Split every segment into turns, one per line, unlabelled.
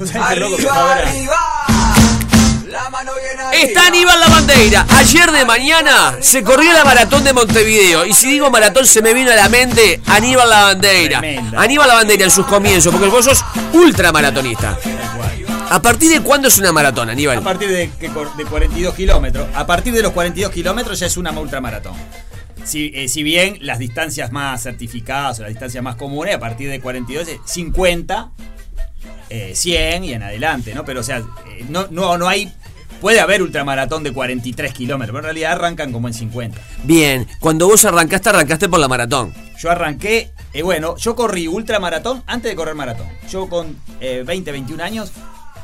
Arriba, arriba. La mano.
Está Aníbal Lavandeira. Ayer de mañana se corrió la maratón de Montevideo. Y si digo maratón se me vino a la mente Aníbal Lavandeira.
Tremenda.
Aníbal Lavandeira en sus comienzos, porque vos sos ultramaratonista. ¿A partir de cuándo es una maratón,
A
Aníbal?
partir de, que cor- de 42 kilómetros. A partir de los 42 kilómetros ya es una ultramaratón. Si, eh, si bien las distancias más certificadas o las distancias más comunes, a partir de 42 es 50, eh, 100 y en adelante, ¿no? Pero o sea, eh, no, no, no hay... Puede haber ultramaratón de 43 kilómetros, pero en realidad arrancan como en 50.
Bien, cuando vos arrancaste, arrancaste por la maratón.
Yo arranqué, eh, bueno, yo corrí ultramaratón antes de correr maratón. Yo con eh, 20, 21 años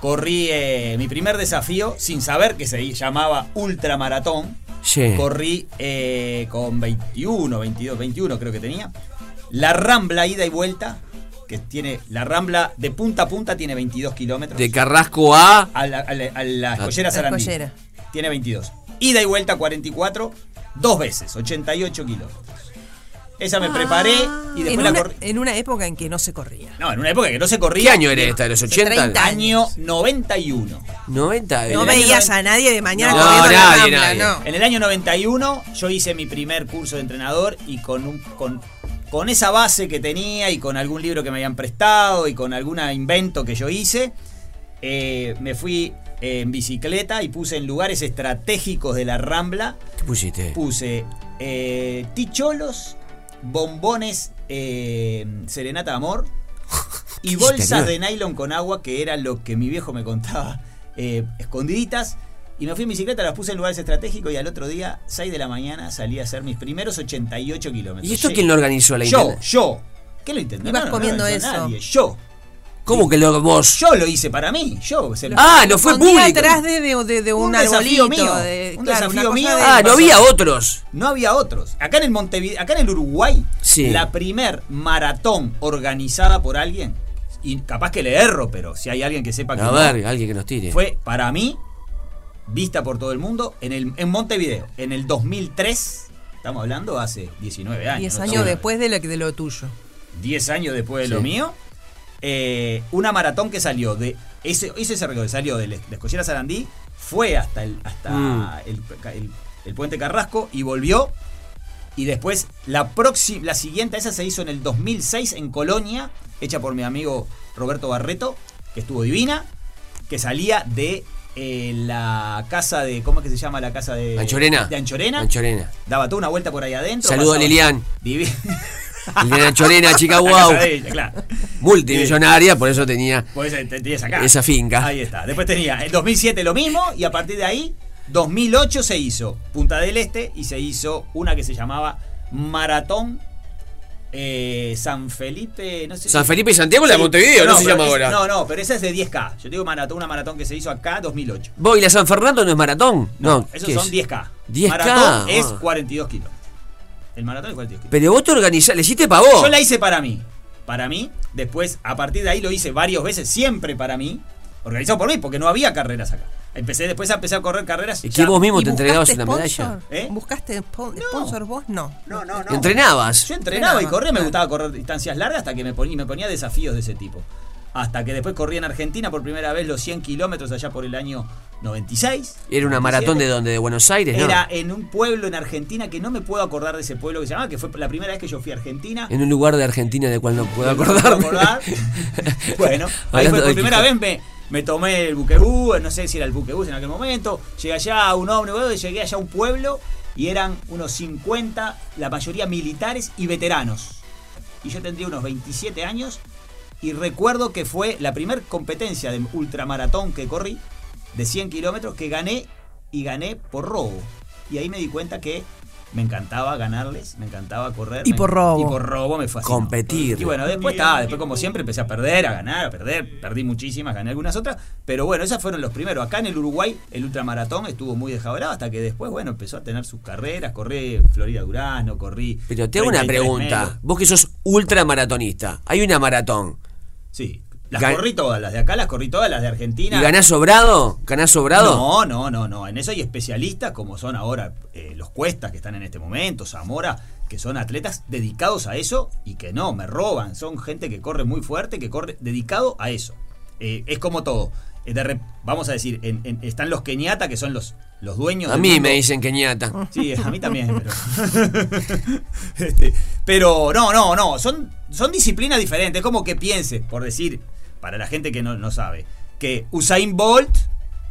corrí eh, mi primer desafío sin saber que se llamaba ultramaratón.
Sí.
Corrí con 21, 22, 21 creo que tenía. La Rambla ida y vuelta, que tiene, la Rambla de punta a punta tiene 22 kilómetros.
De Carrasco a.
A la, a la- a la
Ah.
escollera
La
Sarandí.
escollera.
Tiene 22. Ida y vuelta 44, dos veces, 88 kilómetros. Esa me preparé y después
en,
la
una,
corrí.
en una época en que no se corría.
No, en una época que no se corría.
¿Qué año era esta? ¿De los 80?
30
Año 91.
90.
No veías
noven-
a nadie de mañana
No,
corriendo la
nadie,
Rambla,
nadie.
no.
En el año 91 yo hice mi primer curso de entrenador y con, un, con, con esa base que tenía y con algún libro que me habían prestado y con algún invento que yo hice, eh, me fui eh, en bicicleta y puse en lugares estratégicos de la Rambla,
¿Qué pusiste?
puse eh, ticholos, bombones, eh, serenata de amor y
¿Qué
bolsas de nylon con agua que era lo que mi viejo me contaba escondiditas. Y me fui en bicicleta, las puse en lugares estratégicos y al otro día, 6 de la mañana, salí a hacer mis primeros 88 kilómetros.
¿Y esto
Sí.
quién lo organizó? ¿La
Yo, yo. ¿Qué lo intenté?
Ibas
No,
comiendo
no
eso.
nadie. Yo.
¿Cómo que lo vos?
Yo lo hice para mí. Yo. se lo-
Ah, no fue público.
atrás de, de- de- de un,
Un desafío
arbolito.
mío,
de-
un
claro,
desafío mío.
de-
Ah, no había otros.
No había otros. Acá en el Montevideo, acá en el Uruguay,
Sí.
la primer maratón organizada por alguien, y capaz que le erro, pero si hay alguien que sepa que
A
no,
ver, alguien que nos tire.
fue para mí, vista por todo el mundo, en, el, en Montevideo, en el 2003, estamos hablando hace 19 años.
10
¿no?
años después de lo, de lo tuyo.
10 años después de
Sí.
lo mío, eh, una maratón que salió de. Ese, ese ese recorrido salió de la de Escollera Sarandí, fue hasta el, hasta
Mm.
el, el- el puente Carrasco y volvió. Y después, la próxima, la siguiente, esa se hizo en el 2006 en Colonia, hecha por mi amigo Roberto Barreto, que estuvo divina, que salía de eh, la casa de. ¿Cómo es que se llama la casa de.
Anchorena.
De Anchorena.
Anchorena.
Daba toda una vuelta por ahí adentro.
Saludo a Lilian.
Divi-
Liliana Chorena, chica guau.
claro.
Multimillonaria, por eso tenía.
Acá.
Esa finca.
Ahí está. Después tenía en 2007 lo mismo y a partir de ahí, 2008 se hizo Punta del Este y se hizo una que se llamaba Maratón eh, San Felipe. No sé
San
si-
Felipe y Santiago, la de
Sí,
Montevideo, no, se llama
es-
ahora.
No, no, pero esa es de 10K. Yo digo maratón, una maratón que se hizo acá 2008.
¿Vos y la San Fernando no es maratón? No,
esos
¿qué
son
es?
10K.
10K,
Maratón es
ah.
42 kilómetros. El maratón es 42 kilómetros.
Pero vos te organizás, le hiciste para vos.
Yo la hice para mí. Para mí. Después, a partir de ahí lo hice varias veces, siempre para mí. Organizado por mí, porque no había carreras acá. Empecé, después empecé a correr carreras.
Es
ya-
que vos mismo
¿Y
te entregabas una medalla.
¿Eh?
¿Buscaste spo- sponsor vos? No.
No, no, no.
Entrenabas.
Yo entrenaba y corría, me gustaba correr distancias largas hasta que me ponía, me ponía desafíos de ese tipo. Hasta que después corrí en Argentina por primera vez los 100 kilómetros allá por el año 96.
Era una maratón de
97.
donde, de Buenos Aires, ¿no?
Era en un pueblo en Argentina que no me puedo acordar de ese pueblo que se llamaba, que fue la primera vez que yo fui a Argentina.
En un lugar de Argentina del cual no puedo
acordar. bueno, ahí
Hablando
fue por
de
primera vez me, me tomé el buquebús, no sé si era el buquebús en aquel momento. Llegué allá a un llegué allá a un pueblo y eran unos 50, la mayoría militares y veteranos. Y yo tendría unos 27 años y recuerdo que fue la primera competencia de ultramaratón que corrí, de 100 kilómetros, que gané y gané por robo. Y ahí me di cuenta que me encantaba ganarles, me encantaba correr.
Y por robo.
Y por robo me fascinó.
Competir.
Y bueno, después está, después como siempre empecé a perder, a ganar, a perder, perdí muchísimas, gané algunas otras, pero bueno, esos fueron los primeros. Acá en el Uruguay el ultramaratón estuvo muy dejado de lado hasta que después, bueno, empezó a tener sus carreras, corrí Florida Durano, corrí...
Pero te hago una
33
pregunta.
metros.
Vos que sos ultramaratonista. Hay una maratón.
Sí, las
Gan-
corrí todas, las de acá las corrí todas, las de Argentina.
¿Y ganás sobrado? ¿Ganás sobrado?
No, no, no, no. En eso hay especialistas como son ahora eh, los Cuestas que están en este momento, Zamora, que son atletas dedicados a eso y que no, me roban. Son gente que corre muy fuerte, que corre dedicado a eso. eh, es como todo. Eh, de vamos a decir, en- en- están los Kenyatta, que son los, los dueños
A mí
mundo.
me dicen Kenyatta.
Sí, a mí también, pero. Este, pero no, no, no. Son, son disciplinas diferentes. Es como que piense, por decir, para la gente que no, no sabe, que Usain Bolt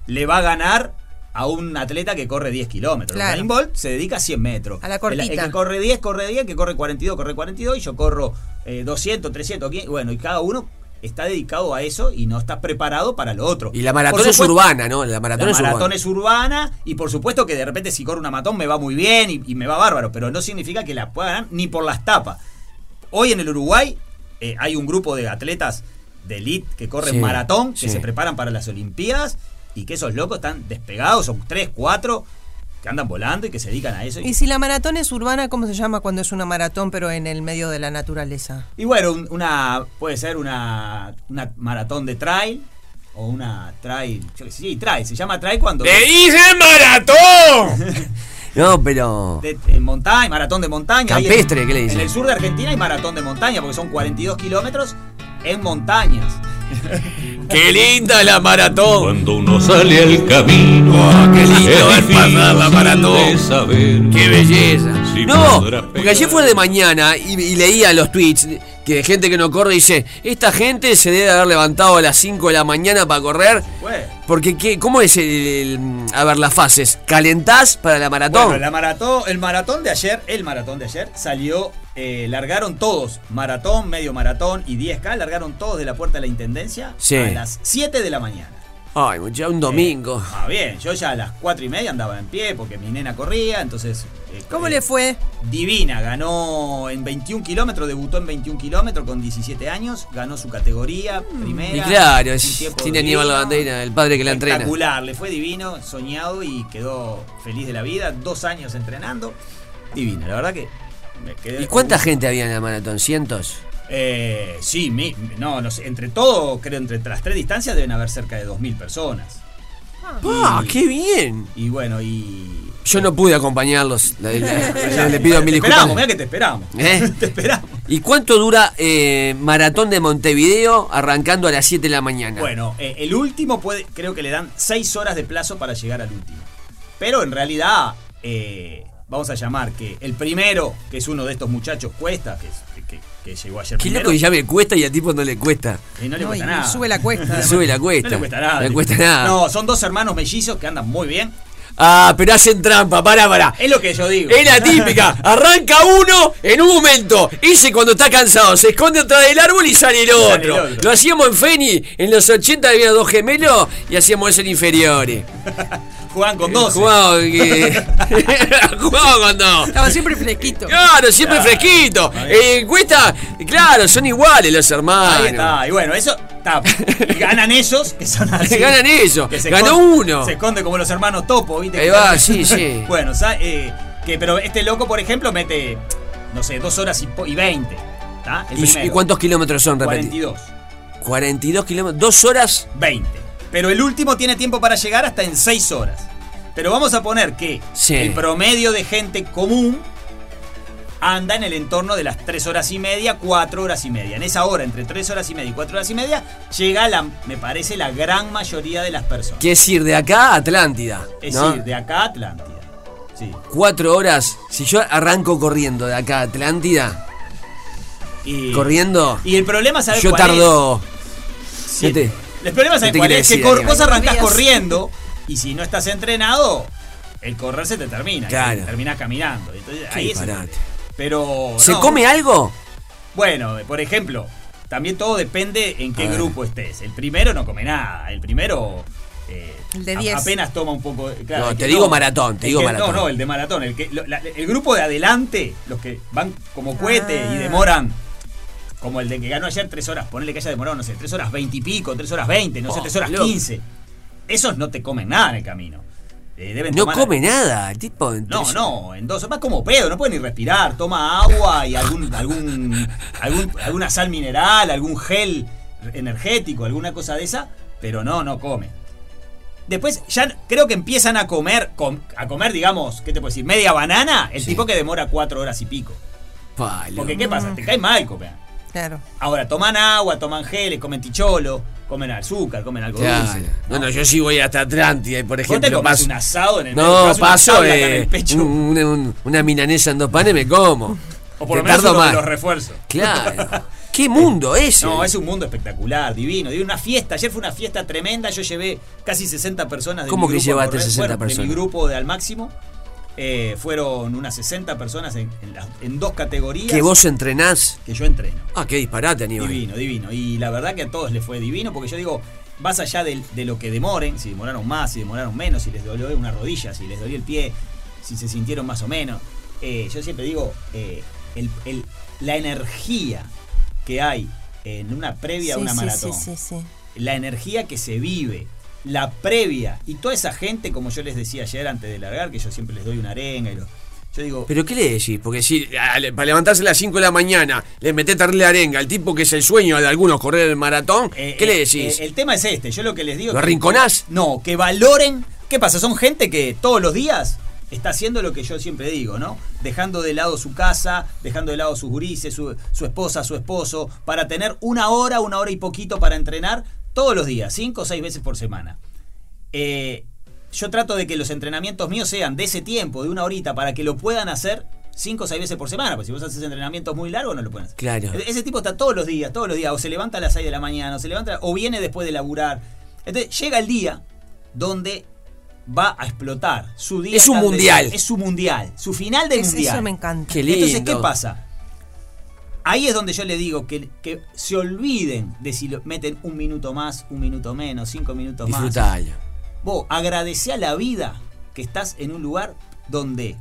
le va a ganar a un atleta que corre 10 kilómetros.
Claro.
Usain Bolt se dedica a 100 metros.
A la
El,
cortita.
el que corre 10, corre 10, que corre 42, corre 42, y yo corro eh, 200, 300, 500. Bueno, y cada uno está dedicado a eso y no está preparado para lo otro.
Y la maratón es urbana, ¿no? La maratón
la
es
maratón
urbana.
es urbana y por supuesto que de repente si corro una maratón me va muy bien y, y me va bárbaro, pero no significa que la pueda ganar ni por las tapas. Hoy en el Uruguay eh, hay un grupo de atletas de elite que corren
Sí,
maratón, que
sí.
se preparan para las Olimpiadas y que esos locos están despegados, son tres, cuatro que andan volando y que se dedican a eso.
Y si la maratón es urbana, ¿cómo se llama cuando es una maratón pero en el medio de la naturaleza?
Y bueno, un- una puede ser una, una maratón de trail o una trail, yo qué sé, sí, trail, se llama trail cuando
¡Le dicen maratón! no, pero.
de, en montaña, maratón de montaña.
Campestre,
en,
¿qué le dicen?
En el sur de Argentina hay maratón de montaña porque son 42 kilómetros en montañas.
¡Qué linda la maratón!
Cuando uno sale al camino,
Oh, qué lindo
es
pasar la maratón.
saber.
¡Qué belleza!
Si
No, porque ayer fue de mañana y, y leía los tweets que de gente que no corre dice, esta gente se debe haber levantado a las 5 de la mañana para correr.
Bueno,
Porque, ¿qué, ¿cómo es el, el- A ver, las fases. ¿Calentás para la maratón?
bueno, la maratón, el maratón de ayer, el maratón de ayer salió, eh, largaron todos, maratón, medio maratón y 10K, largaron todos de la puerta de la Intendencia
Sí.
a las 7 de la mañana.
Ay, ya un domingo.
Ah, bien, yo ya a las 4 y media andaba en pie porque mi nena corría, entonces... eh,
¿Cómo
eh,
le fue?
Divina, ganó en 21 kilómetros, debutó en 21 kilómetros con 17 años, ganó su categoría primera.
Y claro, tiene Aníbal
divino,
Bandera, el padre que la entrena.
Espectacular, le fue divino, soñado y quedó feliz de la vida, dos años entrenando. Divina, la verdad que me quedé.
¿Y cuánta gente había en la maratón? ¿Cientos?
Eh, sí, mi- no, no sé, entre todo, creo entre las tres distancias deben haber cerca de 2.000 personas.
¡Ah, qué bien!
Y bueno, y...
Yo no pude acompañarlos. Le, le- pido
te
mil
esperamos,
disculpas.
mira que te esperamos.
¿Eh?
te esperamos.
¿Y cuánto dura eh, Maratón de Montevideo arrancando a las 7 de la mañana?
Bueno, eh, el último puede, creo que le dan 6 horas de plazo para llegar al último. Pero en realidad, eh, vamos a llamar que el primero, que es uno de estos muchachos, cuesta, que, es- que- que llegó ayer
Qué
primero.
loco que ya me cuesta y al tipo no le cuesta.
y no le
No,
cuesta
y
nada.
sube la cuesta. además.
Sube la cuesta.
No le cuesta nada.
No le cuesta nada.
No, son dos hermanos mellizos que andan muy bien.
Ah, pero hacen trampa, pará, pará.
Es lo que yo digo.
Es la típica. Arranca uno en un momento. Ese cuando está cansado se esconde atrás del árbol y sale el
Sale el
otro.
otro.
Lo hacíamos en Feni. En los 80 había dos gemelos y hacíamos eso en inferiores.
Juegan con dos.
Jugaba que- Jugaba con dos.
Estaba siempre fresquito.
Claro, siempre
Claro.
fresquito. Eh, cuesta, claro, son iguales los hermanos.
Ahí está. Y bueno, eso está. Y ganan ellos, que son así.
Ganan ellos.
que se
Ganó
esconde-
uno.
Se esconde como los hermanos Topo, ¿viste?
Ahí va, sí, sí.
bueno, sa- eh, que, pero este loco, por ejemplo, mete, no sé, dos horas y, po- y 20. ¿tá? El
¿Y, cuántos kilómetros son, repetí?
42.
42 kilómetros. Dos horas.
20. Pero el último tiene tiempo para llegar hasta en 6 horas. Pero vamos a poner que
Sí.
el promedio de gente común anda en el entorno de las 3 horas y media, 4 horas y media. En esa hora, entre 3 horas y media y 4 horas y media, llega la, me parece, la gran mayoría de las personas.
Quiere decir, de acá a Atlántida.
Es
¿no?
decir, de acá a Atlántida. Sí.
Cuatro horas. Si yo arranco corriendo de acá a Atlántida,
Y,
corriendo,
Y el problema, ¿sabes
yo
cuál es?
tardo.
Sí.
¿Qué te-
El problema,
qué
¿sabes
te
cuál es? Que cor- vos arrancás corriendo y si no estás entrenado, el correr se te termina. y
Claro.
terminás caminando. Entonces,
Qué
ahí es. Pero.
¿Se
no.
come algo?
Bueno, por ejemplo, también todo depende en qué grupo estés. El primero no come nada. El primero. eh,
El de
a-
10.
Apenas toma un poco. claro,
No, te digo maratón, te
el
digo
que-
maratón.
No, no, el de maratón. El, que, lo- la- el grupo de adelante, los que van como cohete y
Ah.
demoran. Como el de que ganó ayer tres horas, ponele que haya demorado, no sé, tres horas veinte y pico, tres horas veinte, no sé,
Oh,
tres horas quince. Esos no te comen nada en el camino. Eh, deben
No
tomar-
come nada. el Tipo,
no,
entre-
no, en dos, más como pedo, no puede ni respirar, toma agua y algún, algún, algún, alguna sal mineral, algún gel energético, alguna cosa de esa, pero no, no come. Después ya creo que empiezan a comer, com- a comer, digamos, ¿qué te puedo decir? Media banana, el
Sí.
tipo que demora cuatro horas y pico.
Pa, loco.
Porque ¿qué pasa? Te cae mal comer.
Claro.
Ahora, toman agua, toman geles, comen ticholo, comen azúcar, comen algo
Claro.
dulce.
Bueno, yo sí voy hasta Atlántida y por
Vos te
ejemplo
comes
paso.
un asado en el
No,
te una
paso
en
eh,
el pecho.
un- una, un- una milanesa en dos panes me como.
o por lo
Te
menos
tardo
uno de los refuerzos.
Claro. ¿Qué mundo ese?
No, es un mundo espectacular, divino. divino. Una fiesta, ayer fue una fiesta tremenda. Yo llevé casi 60 personas de
¿Cómo
mi
que
grupo
llevaste
correr.
60
Bueno, De
personas?
mi grupo de al máximo. Eh, fueron unas 60 personas en, en las- en dos categorías.
que vos entrenás.
que yo entreno.
Ah, qué disparate, Aníbal.
Divino, divino. Y la verdad que a todos les fue divino, porque yo digo, más allá de, lo que demoren, si demoraron más, si demoraron menos, si les dolió una rodilla, si les dolió el pie, si se sintieron más o menos. eh, yo siempre digo, eh, el- el- la energía que hay en una previa a una
sí,
maratón,
sí, sí, sí.
la energía que se vive, la previa, y toda esa gente, como yo les decía ayer antes de largar, que yo siempre les doy una arenga y lo- yo digo,
¿Pero qué le decís? Porque si para levantarse a las 5 de la mañana le metés darle arenga al tipo que es el sueño de algunos correr el maratón,
Eh,
¿qué le
eh,
decís?
eh, el tema es este, yo lo que les digo...
¿Lo arrinconás?
No, que valoren... ¿Qué pasa? Son gente que todos los días está haciendo lo que yo siempre digo, ¿no? Dejando de lado su casa, dejando de lado sus gurises, su, su esposa, su esposo, para tener una hora, una hora y poquito para entrenar todos los días, cinco o seis veces por semana. Eh, yo trato de que los entrenamientos míos sean de ese tiempo, de una horita, para que lo puedan hacer cinco o seis veces por semana. Porque si vos haces entrenamientos muy largos, no lo pueden hacer.
Claro.
E- Ese tipo está todos los días, todos los días. O se levanta a las 6 de la mañana, o se levanta, o viene después de laburar. Entonces llega el día donde va a explotar su día.
Es un mundial.
Es su mundial, su final del
Es-
mundial.
eso me encanta.
Qué lindo.
Entonces, ¿qué pasa? Ahí es donde yo le digo que, que se olviden de si lo meten un minuto más, un minuto menos, cinco minutos más.
Disfrutalo.
Vos agradece a la vida que estás en un lugar donde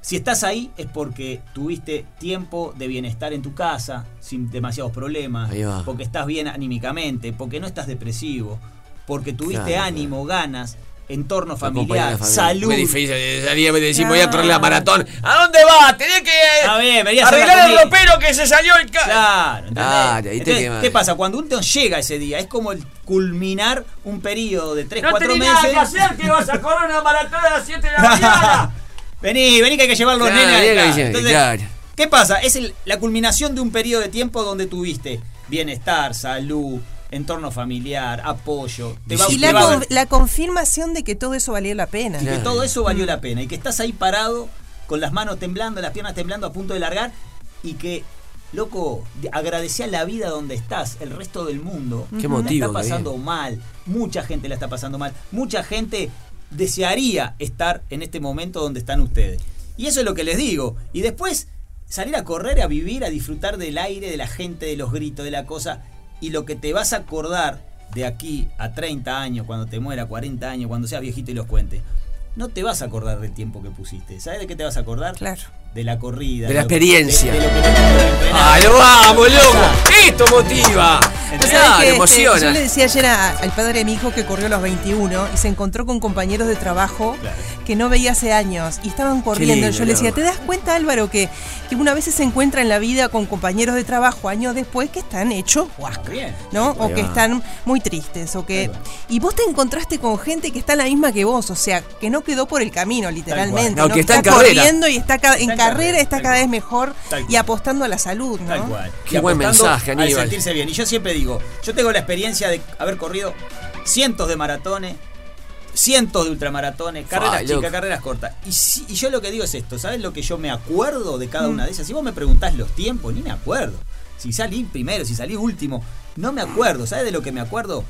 si estás ahí es porque tuviste tiempo de bienestar en tu casa, sin demasiados problemas, porque estás bien anímicamente, porque no estás depresivo, porque tuviste
Claro,
ánimo, ganas, entorno familiar, salud.
Muy difícil de salir y decir, voy a correr la maratón. ¿A dónde vas? Tenés que
a
arreglar el ropero que se salió el ca...
Claro, ¿entendés?
Te
Entonces,
quemas.
¿Qué pasa? Cuando uno llega ese día, es como el culminar un periodo de 3,
No
4
tenés
meses.
nada que hacer, que vas a correr una maratón a las 7 de la mañana.
vení, vení que hay que llevar los
Claro,
nenes Entonces,
claro.
¿Qué pasa? Es el- la culminación de un periodo de tiempo donde tuviste bienestar, salud, entorno familiar, apoyo. Te va,
Y
te
la,
va
con- la confirmación de que todo eso valió la pena.
y que
Claro.
todo eso valió la pena. Y que estás ahí parado, con las manos temblando, las piernas temblando, a punto de largar. Y que, loco, de- agradecé a la vida donde estás, el resto del mundo.
Qué
la
motivo
está
que
pasando mal. Mucha gente la está pasando mal. Mucha gente desearía estar en este momento donde están ustedes. Y eso es lo que les digo. Y después salir a correr, a vivir, a disfrutar del aire, de la gente, de los gritos, de la cosa. Y lo que te vas a acordar de aquí a 30 años, cuando te muera, 40 años, cuando seas viejito y los cuente. No te vas a acordar del tiempo que pusiste. ¿Sabes de qué te vas a acordar?
Claro.
De la corrida.
De la
que-
experiencia.
De, lo que.
¡Ah, lo vamos, loco! ¡Esto motiva! Claro,
¿Sabes qué? Este,
emociona.
yo le decía ayer a- al padre de mi hijo que corrió a los 21 y se encontró con compañeros de trabajo
Claro.
que no veía hace años y estaban corriendo.
lindo,
yo le decía. ¿te das cuenta Álvaro que, que una vez se encuentra en la vida con compañeros de trabajo años después que están hechos guasca? ¿no? O que están muy tristes, o que... Y vos te encontraste con gente que está la misma que vos, o sea, que no quedó por el camino, literalmente.
No, que está
corriendo y está, en carrera,
carrera,
está cada vez mejor y apostando a la salud, ¿no?
Tal cual.
Qué
Y
buen mensaje,
Al
Aníbal.
sentirse bien. Y yo siempre digo, yo tengo la experiencia de haber corrido cientos de maratones, cientos de ultramaratones, carreras chicas, carreras cortas. Y, si- y yo lo que digo es esto, ¿sabes lo que yo me acuerdo de
Mm.
cada una de esas? Si vos me preguntás los tiempos, ni me acuerdo. Si salí primero, si salí último, no me acuerdo. ¿Sabes de lo que me acuerdo?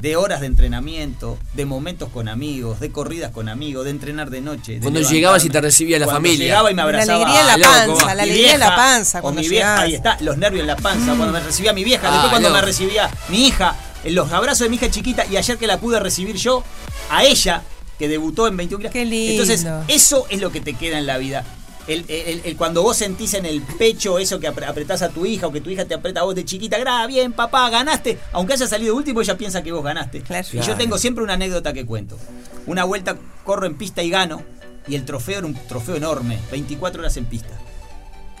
De horas de entrenamiento, de momentos con amigos, de corridas con amigos, de entrenar de noche. de
Cuando llegabas y te recibía la
Cuando
familia.
Llegaba y me
La
abrazaba.
alegría en la
loco,
panza, la alegría en la panza
o
cuando
mi vieja, ahí está, los nervios en la panza, cuando me recibía mi vieja,
Ah,
después cuando me recibía mi hija, en los abrazos de mi hija chiquita y ayer que la pude recibir yo, a ella, que debutó en 21 kilos.
Qué lindo.
Entonces, eso es lo que te queda en la vida. El, el- el- cuando vos sentís en el pecho eso que apre- apretás a tu hija o que tu hija te aprieta a vos de chiquita, gra, bien, papá, ganaste. Aunque haya salido último, ella piensa que vos ganaste.
Claro.
Y yo tengo siempre una anécdota que cuento. Una vuelta corro en pista y gano. Y el trofeo era un trofeo enorme, 24 horas en pista.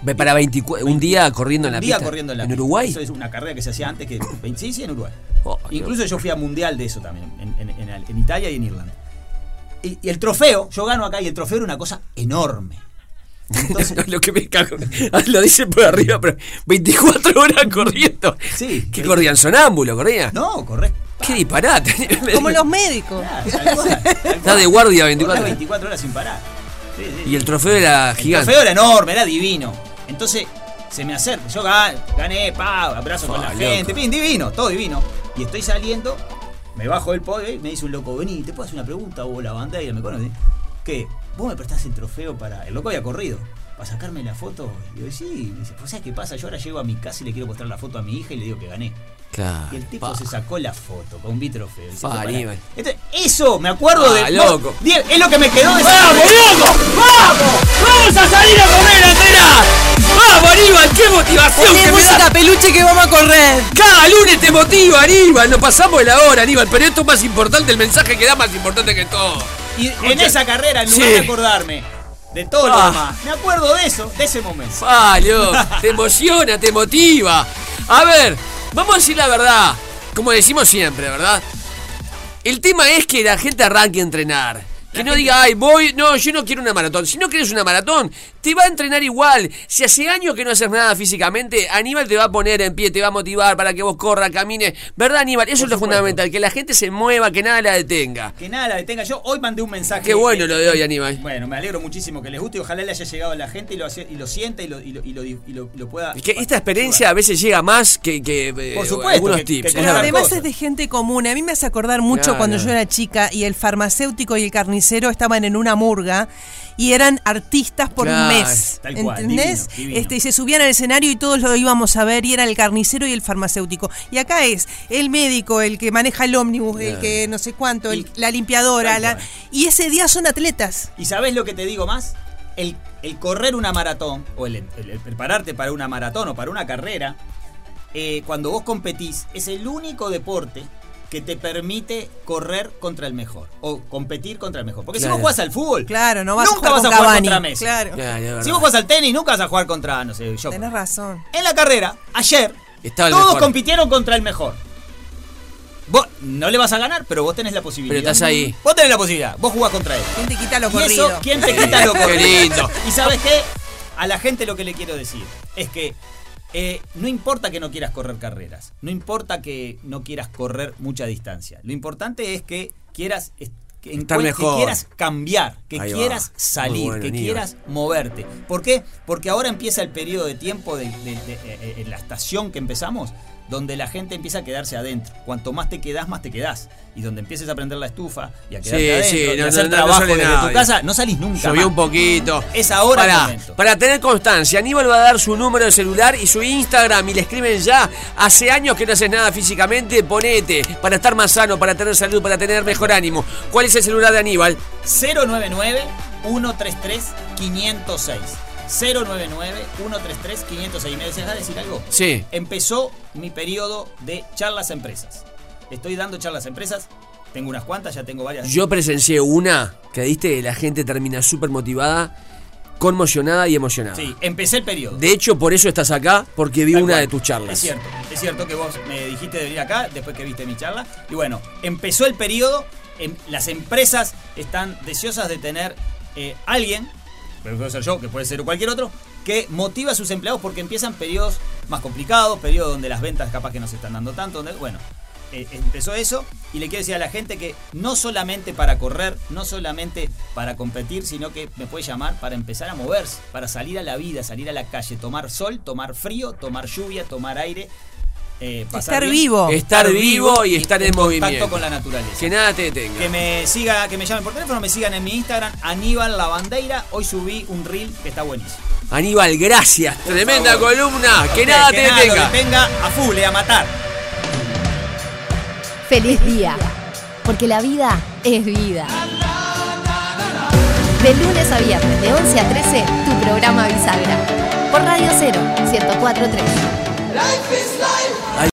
Ve Para 24, un día corriendo en la
Un día
pista.
corriendo en la
¿En
pista.
Uruguay?
Eso es una carrera que se hacía antes que. Sí, sí, en Uruguay.
Oh,
Incluso yo fui a mundial de eso también, en, en- en- en Italia y en Irlanda. Y, y el trofeo, yo gano acá y el trofeo era una cosa enorme. Entonces-
lo que me cago. Ah, Lo dice por arriba, pero 24 horas corriendo.
Sí.
¿Qué corrían? ¿Sonámbulo corría?
No, correcto.
Qué disparate.
Como los médicos.
Está de guardia 24.
24 horas sin parar. Sí, sí.
Y el trofeo era
El
gigante.
trofeo era enorme, era divino. Entonces, se me acerca. Yo ga- gané, pa, abrazo con la gente.
loco.
Bien, divino, todo divino. Y estoy saliendo, me bajo del podio y me dice un loco, vení, ¿te puedo hacer una pregunta? O la bandera, me conoce. ¿Qué? ¿Vos me prestás el trofeo para. El loco había corrido. ¿Para sacarme la foto? Y yo, sí. Me dice, pues ¿sabes qué pasa? Yo ahora llego a mi casa y le quiero mostrar la foto a mi hija y le digo que gané.
Claro.
Y el tipo
pa.
se sacó la foto con mi trofeo. Y
Pa,
fue para-
Aníbal.
Entonces, eso, me acuerdo
Ah,
de.
loco.
no, es lo que me quedó de
¡Vamos, loco! ¡Vamos! ¡Vamos a salir a comer, Andrea! ¡Vamos, Aníbal! ¡Qué motivación
Poné
que me
música
da!
peluche que vamos a correr.
Cada lunes te motiva, Aníbal. Nos pasamos de la hora, Aníbal. Pero esto es más importante, el mensaje que da más importante que todo.
Y en esa carrera, en lugar
Sí.
de acordarme de todo lo
Ah.
demás, me acuerdo de eso, de ese momento.
Loco, te emociona, te motiva. A ver, vamos a decir la verdad. Como decimos siempre, ¿verdad? El tema es que la gente arranque a entrenar. Que no diga, ay, voy, no, yo no quiero una maratón. Si no quieres una maratón, te va a entrenar igual. Si hace años que no haces nada físicamente, Aníbal te va a poner en pie, te va a motivar para que vos corras, camines. ¿Verdad, Aníbal? Eso
Por
es lo
supuesto.
fundamental, que la gente se mueva, que nada la detenga.
Que nada la detenga. Yo hoy mandé un mensaje.
Qué bueno
eh,
lo de hoy, Aníbal.
Bueno, me alegro muchísimo que les guste y ojalá le haya llegado a la gente y lo, hace- y lo sienta y lo, y lo, y lo, y lo- y lo pueda.
Es que esta experiencia a veces llega más que, que, eh,
Por supuesto,
algunos
que-
tips.
que
es
Pero además
cosas.
es de gente común. A mí me hace acordar mucho
Claro.
cuando yo era chica y el farmacéutico y el carnicero estaban en una murga y eran artistas por
Claro,
un mes.
tal cual,
¿Entendés?
divino, divino.
Este, y se subían al escenario y todos lo íbamos a ver y era el carnicero y el farmacéutico. Y acá es el médico, el que maneja el ómnibus, el que no sé cuánto, el-
Y-
la limpiadora. la- y ese día son atletas.
¿Y sabés lo que te digo más? El, el correr una maratón, o el, el- el prepararte para una maratón o para una carrera, eh, cuando vos competís, es el único deporte que te permite correr contra el mejor o competir contra el mejor. Porque
Claro.
si vos jugás al fútbol,
Claro, no vas
nunca
a
vas a jugar
Cavani.
contra Messi.
Claro.
Si vos jugás al tenis, nunca vas a jugar contra, no sé, yo.
Tenés razón.
En la carrera, ayer, todos
mejor.
compitieron contra el mejor. Vos no le vas a ganar, pero vos tenés la posibilidad.
Pero estás ahí.
Vos tenés la posibilidad. Vos jugás contra él.
¿Quién te quita lo
Y
corrido?
eso, ¿quién te quita lo
Qué
corrido?
lindo.
Y sabes qué? A la gente lo que le quiero decir es que eh, no importa que no quieras correr carreras, no importa que no quieras correr mucha distancia. Lo importante es que quieras
Estar
encuent- que quieras cambiar, que
Ahí
quieras salir,
bueno,
que quieras moverte. ¿Por qué? Porque ahora empieza el periodo de tiempo de, de- de- eh, eh, en la estación que empezamos, donde la gente empieza a quedarse adentro. Cuanto más te quedás, más te quedás. Y donde empieces a prender la estufa y a quedarte
Sí,
adentro
sí,
y
no,
a hacer
no, no
trabajo desde tu casa, no salís nunca. Más.
un poquito.
Es ahora el
para,
momento.
para tener constancia, Aníbal va a dar su número de celular y su Instagram y le escriben ya. Hace años que no haces nada físicamente, ponete para estar más sano, para tener salud, para tener mejor ánimo. ¿Cuál es el celular de Aníbal?
099-133-506. 099-133-506. ¿Me deseas decir algo?
Sí.
Empezó mi periodo de charlas a empresas. Estoy dando charlas a empresas. Tengo unas cuantas, ya tengo varias.
Yo presencié una que diste, la gente termina súper motivada, conmocionada y emocionada.
Sí, empecé el periodo.
De hecho, por eso estás acá, porque vi
Tal
una
cual.
de tus charlas.
Es cierto, es cierto que vos me dijiste de venir acá después que viste mi charla. Y bueno, empezó el periodo. Em- las empresas están deseosas de tener eh, alguien, pero puede ser yo, que puede ser cualquier otro, que motiva a sus empleados porque empiezan periodos más complicados, periodos donde las ventas capaz que no se están dando tanto. Donde, bueno, eh, empezó eso y le quiero decir a la gente que no solamente para correr, no solamente para competir, sino que me puede llamar para empezar a moverse, para salir a la vida, salir a la calle, tomar sol, tomar frío, tomar lluvia, tomar aire. Eh, pasar
Estar
bien,
vivo.
Estar vivo y estar en
contacto
movimiento.
con la naturaleza.
Que nada te detenga.
Que me siga, que me llamen por teléfono, me sigan en mi Instagram, Aníbal Lavandeira. Hoy subí un reel que está buenísimo.
Aníbal, gracias. Tremenda
favor.
columna. Que nada te
nada
detenga.
detenga a full, a matar.
Feliz día, porque la vida es vida. De lunes a viernes, de 11 a 13, tu programa Bisagra. Por Radio 0, 104.3.
Life is life.